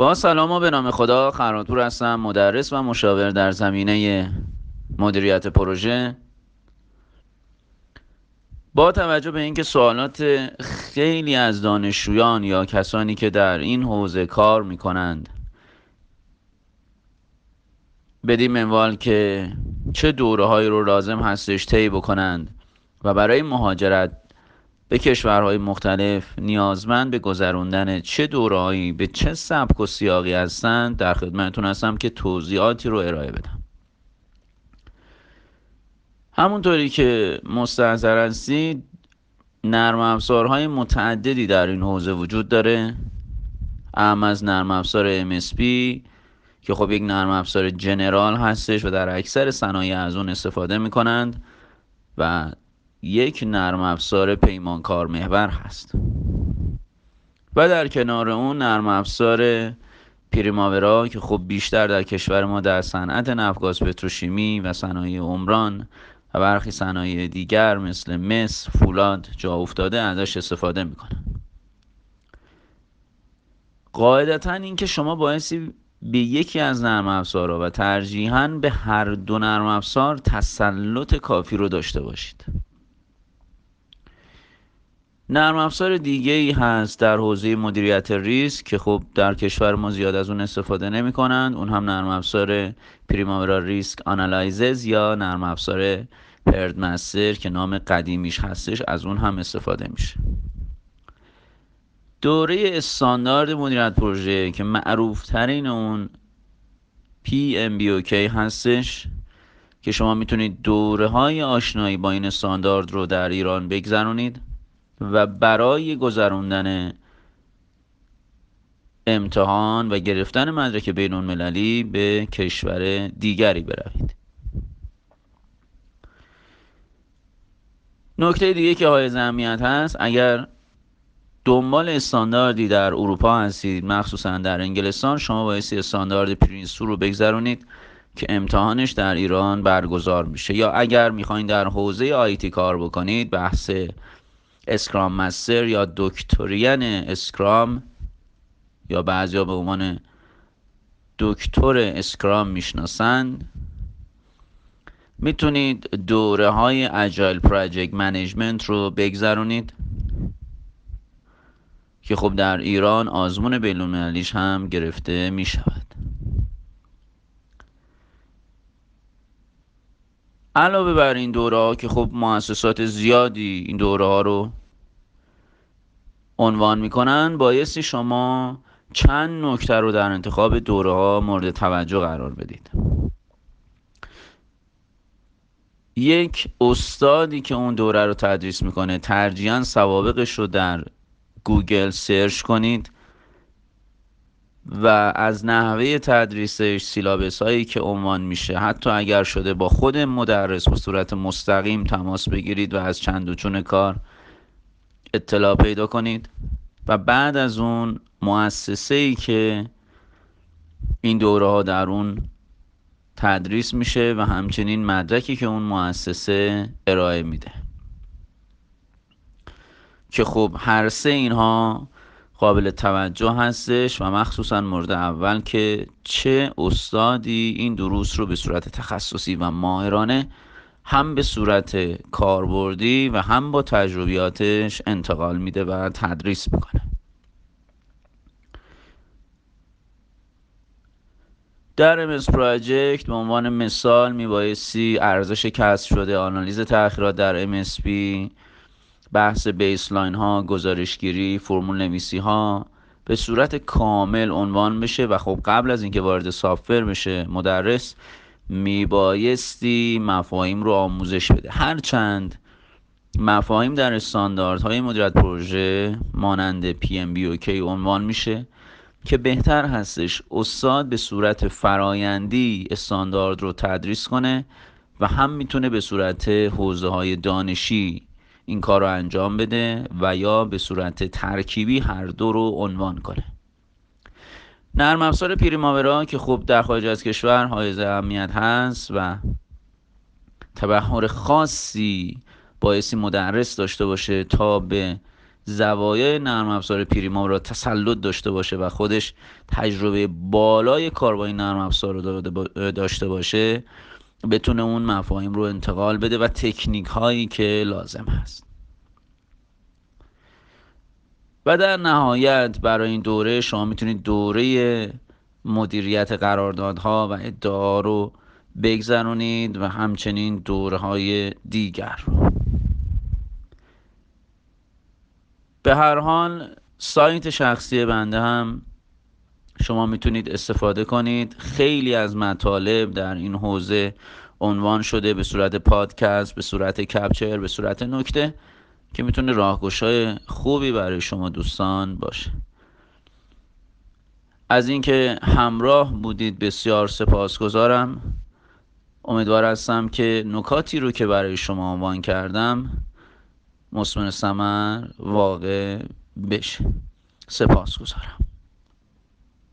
با سلام و به نام خدا خرانپور هستم مدرس و مشاور در زمینه مدیریت پروژه. با توجه به اینکه سوالات خیلی از دانشجویان یا کسانی که در این حوزه کار می کنند بدین منوال که چه دوره هایی رو لازم هستش طی بکنند و برای مهاجرت به کشورهای مختلف نیازمند به گذروندن چه دورهایی به چه سبک و سیاقی هستند در خدمتتون هستم که توضیحاتی رو ارائه بدم. همونطوری که مستحضر هستید نرم افزارهای متعددی در این حوزه وجود داره. اهم از نرم افزار MSP که خب یک نرم افزار جنرال هستش و در اکثر صنایع از اون استفاده می کنند و یک نرم افزار پیمانکار محور هست. و در کنار اون نرم افزار پریماورا که خب بیشتر در کشور ما در صنعت نفت پتروشیمی و صنایع عمران و برخی صنایع دیگر مثل مس، فولاد جا افتاده ازش استفاده می‌کنن. قاعدتا اینکه شما باعثی به یکی از نرم افزارها و ترجیحاً به هر دو نرم افزار تسلط کافی رو داشته باشید. نرم افزار دیگه ای هست در حوزه مدیریت ریسک که خب در کشور ما زیاد از اون استفاده نمی کنند. اون هم نرم افزار پریماورا ریسک آنالایزز یا نرم افزار پردمستر که نام قدیمیش هستش از اون هم استفاده میشه. دوره استاندارد مدیریت پروژه که معروف ترین اون PMBOK هستش که شما می‌تونید دوره های آشنایی با این استاندارد رو در ایران بگذرونید. و برای گذروندن امتحان و گرفتن مدرک بین المللی به کشور دیگری بروید. نکته دیگه که های اهمیت هست اگر دنبال استانداردی در اروپا هستید مخصوصا در انگلستان شما بایستی استاندارد پرینسو رو بگذرونید که امتحانش در ایران برگزار میشه. یا اگر می‌خواین در حوزه آیتی کار بکنید بحث Scrum Master یا دکترین Scrum یا بعضیا به عنوان دکتر Scrum می‌شناسند. می‌تونید دوره های Agile Project Management رو بگذرونید که خب در ایران آزمون بینالمللیش هم گرفته می شود علاوه بر این دوره ها که خب مؤسسات زیادی این دوره ها رو عنوان می‌کنن بایستی شما چند نکته رو در انتخاب دوره ها مورد توجه قرار بدید. یک استادی که اون دوره رو تدریس می‌کنه ترجیحاً سوابقش رو در گوگل search کنید و از نحوه تدریسش syllabus هایی که عنوان میشه حتی اگر شده با خود مدرس به صورت مستقیم تماس بگیرید و از چند و چون کار اطلاع پیدا کنید. و بعد از اون مؤسسه ای که این دوره ها در اون تدریس میشه و همچنین مدرکی که اون مؤسسه ارائه میده. که خب هر سه اینها قابل توجه هستش و مخصوصا مورد اول که چه استادی این دروس رو به صورت تخصصی و ماهرانه هم به صورت کاربردی و هم با تجربیاتش انتقال میده و تدریس می‌کنه. در MS پراجکت به عنوان مثال میبایستی ارزش کسب شده آنالیز تأخیرات در MSP بحث بیسلاین ها گزارشگیری فرمول نویسی ها به صورت کامل عنوان بشه و خب قبل از اینکه وارد سافر بشه مدرس میبایستی مفاهیم رو آموزش بده. هرچند مفاهیم در استانداردهای مدیریت پروژه مانند PMBOK عنوان میشه که بهتر هستش استاد به صورت فرایندی استاندارد رو تدریس کنه و هم می‌تونه به صورت حوزه های دانشی این کار رو انجام بده و یا به صورت ترکیبی هر دو رو عنوان کنه. نرم افزار پریماورا که خوب در خارج از کشور حائز اهمیت هست و تبهر خاصی بایستی مدرس داشته باشه تا به زوایای نرم افزار پریما را تسلط داشته باشه و خودش تجربه بالای کار با این نرم افزار رو داشته باشه بتونه اون مفاهیم رو انتقال بده و تکنیک هایی که لازم هست. و در نهایت برای این دوره شما می‌تونید دوره مدیریت قراردادها و ادعا رو بگذرونید و همچنین دوره های دیگر به هر حال سایت شخصی بنده هم شما می‌تونید استفاده کنید. خیلی از مطالب در این حوزه عنوان شده به صورت پادکست به صورت کپچر به صورت نکته. که می‌تونه راهگشای خوبی برای شما دوستان باشه. از اینکه همراه بودید بسیار سپاسگزارم. امیدوار هستم که نکاتی رو که برای شما عنوان کردم مسمن سمر واقع بشه. سپاسگزارم.